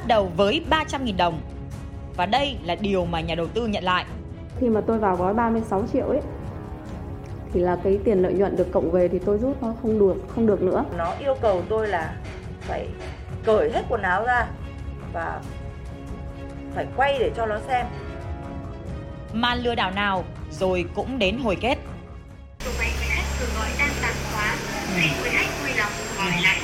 bắt đầu với 300.000 đồng. Và đây là điều mà nhà đầu tư nhận lại. Khi mà tôi vào gói 36 triệu ấy thì là cái tiền lợi nhuận được cộng về thì tôi rút nó không được không được nữa. Nó yêu cầu tôi là phải cởi hết quần áo ra và phải quay để cho nó xem. Màn lừa đảo nào rồi cũng đến hồi kết. Số máy quý khách vừa gọi đang tạm khóa. Xin quý khách vui lòng gọi lại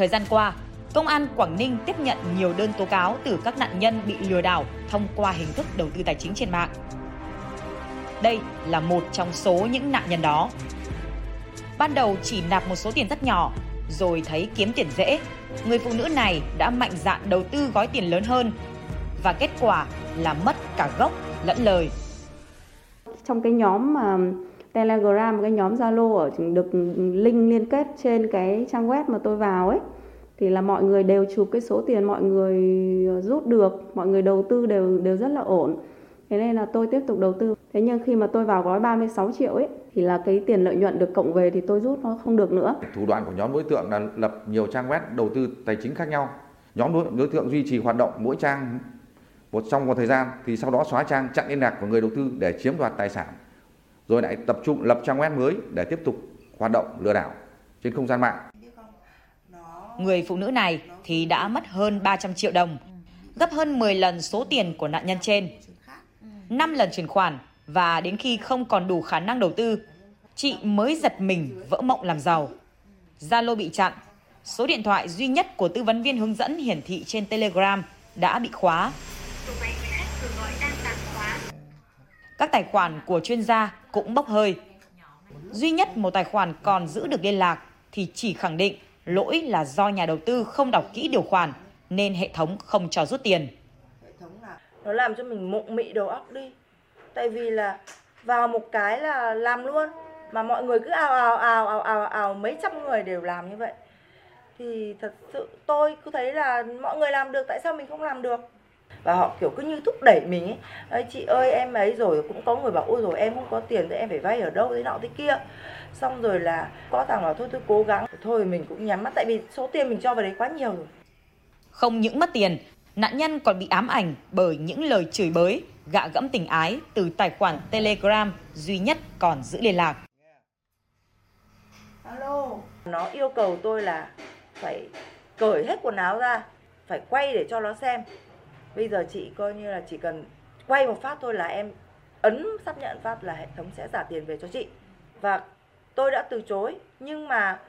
Thời gian qua, Công an Quảng Ninh tiếp nhận nhiều đơn tố cáo từ các nạn nhân bị lừa đảo thông qua hình thức đầu tư tài chính trên mạng. Đây là một trong số những nạn nhân đó. Ban đầu chỉ nạp một số tiền rất nhỏ, rồi thấy kiếm tiền dễ, người phụ nữ này đã mạnh dạn đầu tư gói tiền lớn hơn và kết quả là mất cả gốc lẫn lời. Trong cái nhóm mà Telegram, một cái nhóm Zalo ở được link liên kết trên cái trang web mà tôi vào ấy thì là mọi người đều chụp cái số tiền mọi người rút được, mọi người đầu tư đều đều rất là ổn. Thế nên là tôi tiếp tục đầu tư. Thế nhưng khi mà tôi vào gói 36 triệu ấy thì là cái tiền lợi nhuận được cộng về thì tôi rút nó không được nữa. Thủ đoạn của nhóm đối tượng là lập nhiều trang web đầu tư tài chính khác nhau. Nhóm đối, đối tượng duy trì hoạt động mỗi trang một trong một thời gian thì sau đó xóa trang chặn liên lạc của người đầu tư để chiếm đoạt tài sản. Rồi lại tập trung lập trang web mới để tiếp tục hoạt động lừa đảo trên không gian mạng. Người phụ nữ này thì đã mất hơn 300 triệu đồng, gấp hơn 10 lần số tiền của nạn nhân trên. 5 lần chuyển khoản và đến khi không còn đủ khả năng đầu tư, chị mới giật mình vỡ mộng làm giàu. Zalo bị chặn, số điện thoại duy nhất của tư vấn viên hướng dẫn hiển thị trên Telegram đã bị khóa. Số máy quý vừa gọi đang khóa. Các tài khoản của chuyên gia cũng bốc hơi. Duy nhất một tài khoản còn giữ được liên lạc thì chỉ khẳng định lỗi là do nhà đầu tư không đọc kỹ điều khoản nên hệ thống không cho rút tiền. Nó làm cho mình mộng mị đầu óc đi. Tại vì là vào một cái là làm luôn, mà mọi người cứ ào ào ào ào ào ào mấy trăm người đều làm như vậy thì thật sự tôi cứ thấy là mọi người làm được, tại sao mình không làm được và họ kiểu cứ như thúc đẩy mình ấy. Ê, chị ơi em ấy rồi cũng có người bảo ôi rồi em không có tiền thì em phải vay ở đâu thế nọ thế kia. Xong rồi là có thằng bảo thôi tôi cố gắng. Thôi mình cũng nhắm mắt tại vì số tiền mình cho vào đấy quá nhiều rồi. Không những mất tiền, nạn nhân còn bị ám ảnh bởi những lời chửi bới, gạ gẫm tình ái từ tài khoản Telegram duy nhất còn giữ liên lạc. alo. Nó yêu cầu tôi là phải cởi hết quần áo ra phải quay để cho nó xem bây giờ chị coi như là chỉ cần quay một phát thôi là em ấn xác nhận phát là hệ thống sẽ trả tiền về cho chị. Và tôi đã từ chối, nhưng mà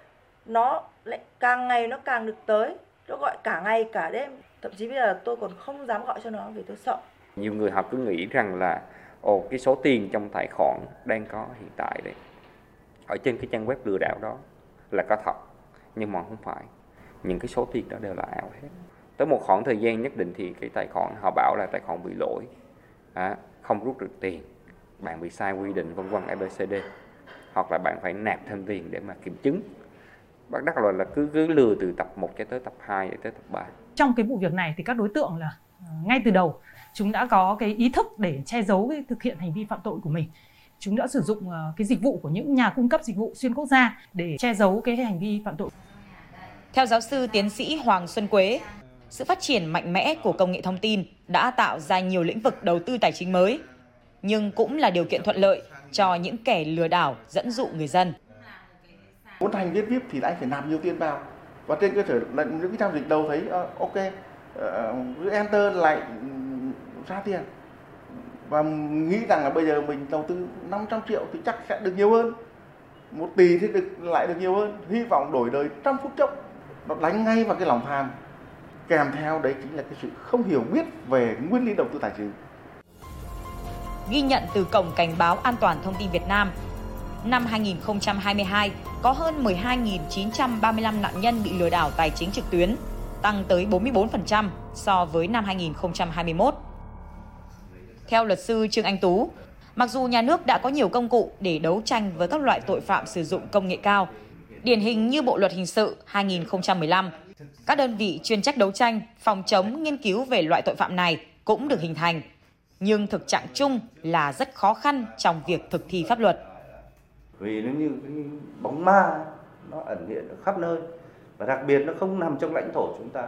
nó lại càng ngày nó càng được tới. Nó gọi cả ngày, cả đêm. Thậm chí bây giờ tôi còn không dám gọi cho nó vì tôi sợ. Nhiều người họ cứ nghĩ rằng là, ồ, cái số tiền trong tài khoản đang có hiện tại đấy, ở trên cái trang web lừa đảo đó là có thật, nhưng mà không phải. Những cái số tiền đó đều là ảo hết tới một khoảng thời gian nhất định thì cái tài khoản họ bảo là tài khoản bị lỗi. À, không rút được tiền. Bạn bị sai quy định vân vân abcd hoặc là bạn phải nạp thêm tiền để mà kiểm chứng. Bắt đắc rồi là cứ cứ lừa từ tập 1 cho tới tập 2 để tới tập 3 trong cái vụ việc này thì các đối tượng là ờ, ngay từ đầu chúng đã có cái ý thức để che giấu cái thực hiện hành vi phạm tội của mình. Chúng đã sử dụng ờ, cái dịch vụ của những nhà cung cấp dịch vụ xuyên quốc gia để che giấu cái hành vi phạm tội. Theo giáo sư tiến sĩ Hoàng Xuân Quế, sự phát triển mạnh mẽ của công nghệ thông tin đã tạo ra nhiều lĩnh vực đầu tư tài chính mới, nhưng cũng là điều kiện thuận lợi cho những kẻ lừa đảo dẫn dụ người dân. muốn thành viên VIP thì anh phải nạp nhiều tiền vào. Và trên cơ sở là những cái giao dịch đầu thấy uh, ok ờ, enter lại ừ, ra tiền. Và nghĩ rằng là bây giờ mình đầu tư 500 triệu thì chắc sẽ được nhiều hơn. Một tỷ thì được lại được nhiều hơn. Hy vọng đổi đời trong phút chốc nó đánh ngay vào cái lòng tham kèm theo đấy chính là cái sự không hiểu biết về nguyên lý đầu tư tài chính Ghi nhận từ Cổng Cảnh báo An toàn Thông tin Việt Nam, năm 2022 có hơn 12.935 nạn nhân bị lừa đảo tài chính trực tuyến, tăng tới 44% so với năm 2021. Theo luật sư Trương Anh Tú, mặc dù nhà nước đã có nhiều công cụ để đấu tranh với các loại tội phạm sử dụng công nghệ cao, điển hình như Bộ luật hình sự 2015, các đơn vị chuyên trách đấu tranh, phòng chống, nghiên cứu về loại tội phạm này cũng được hình thành. Nhưng thực trạng chung là rất khó khăn trong việc thực thi pháp luật. vì nó như cái bóng ma nó ẩn hiện ở khắp nơi và đặc biệt nó không nằm trong lãnh thổ chúng ta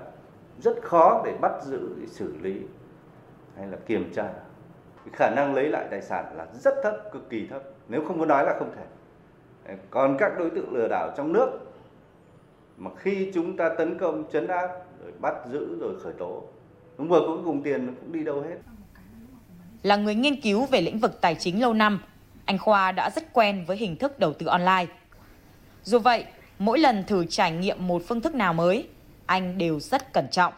rất khó để bắt giữ để xử lý hay là kiểm tra cái khả năng lấy lại tài sản là rất thấp cực kỳ thấp nếu không muốn nói là không thể còn các đối tượng lừa đảo trong nước mà khi chúng ta tấn công chấn áp rồi bắt giữ rồi khởi tố đúng vừa cuối cùng tiền nó cũng đi đâu hết Là người nghiên cứu về lĩnh vực tài chính lâu năm, anh Khoa đã rất quen với hình thức đầu tư online. Dù vậy, mỗi lần thử trải nghiệm một phương thức nào mới, anh đều rất cẩn trọng.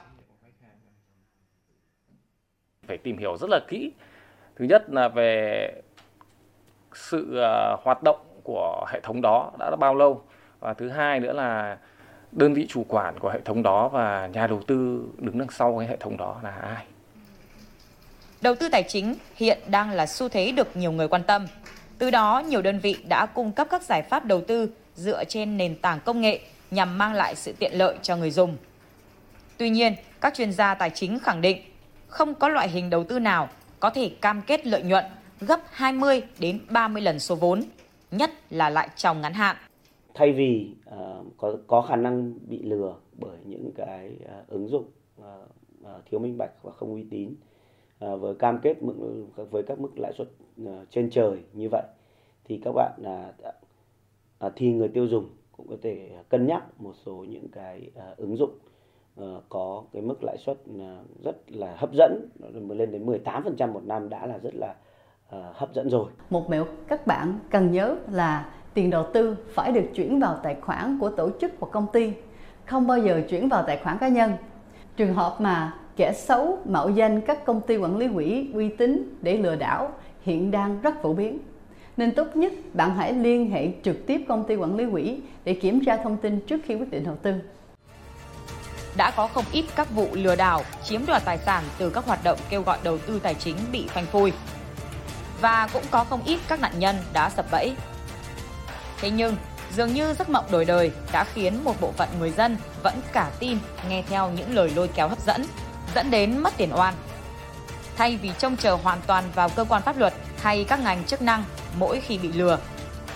phải tìm hiểu rất là kỹ thứ nhất là về sự ờ, hoạt động của hệ thống đó đã bao lâu và thứ hai nữa là đơn vị chủ quản của hệ thống đó và nhà đầu tư đứng đằng sau cái hệ thống đó là ai Đầu tư tài chính hiện đang là xu thế được nhiều người quan tâm. Từ đó, nhiều đơn vị đã cung cấp các giải pháp đầu tư dựa trên nền tảng công nghệ nhằm mang lại sự tiện lợi cho người dùng. Tuy nhiên, các chuyên gia tài chính khẳng định không có loại hình đầu tư nào có thể cam kết lợi nhuận gấp 20 đến 30 lần số vốn, nhất là lại trong ngắn hạn thay vì uh, có có khả năng bị lừa bởi những cái uh, ứng dụng uh, uh, thiếu minh bạch và không uy tín uh, với cam kết mức với các mức lãi suất uh, trên trời như vậy thì các bạn là uh, thì người tiêu dùng cũng có thể cân nhắc một số những cái uh, ứng dụng uh, có cái mức lãi suất uh, rất là hấp dẫn lên đến 18% một năm đã là rất là uh, hấp dẫn rồi. Một mẹo các bạn cần nhớ là tiền đầu tư phải được chuyển vào tài khoản của tổ chức hoặc công ty, không bao giờ chuyển vào tài khoản cá nhân. Trường hợp mà kẻ xấu mạo danh các công ty quản lý quỹ uy tín để lừa đảo hiện đang rất phổ biến. Nên tốt nhất bạn hãy liên hệ trực tiếp công ty quản lý quỹ để kiểm tra thông tin trước khi quyết định đầu tư. Đã có không ít các vụ lừa đảo chiếm đoạt tài sản từ các hoạt động kêu gọi đầu tư tài chính bị phanh phui. Và cũng có không ít các nạn nhân đã sập bẫy. Thế nhưng, dường như giấc mộng đổi đời đã khiến một bộ phận người dân vẫn cả tin nghe theo những lời lôi kéo hấp dẫn, dẫn đến mất tiền oan. Thay vì trông chờ hoàn toàn vào cơ quan pháp luật hay các ngành chức năng mỗi khi bị lừa,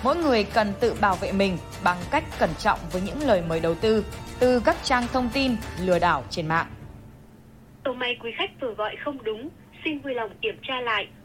mỗi người cần tự bảo vệ mình bằng cách cẩn trọng với những lời mời đầu tư từ các trang thông tin lừa đảo trên mạng. Tổng may quý khách vừa gọi không đúng, xin vui lòng kiểm tra lại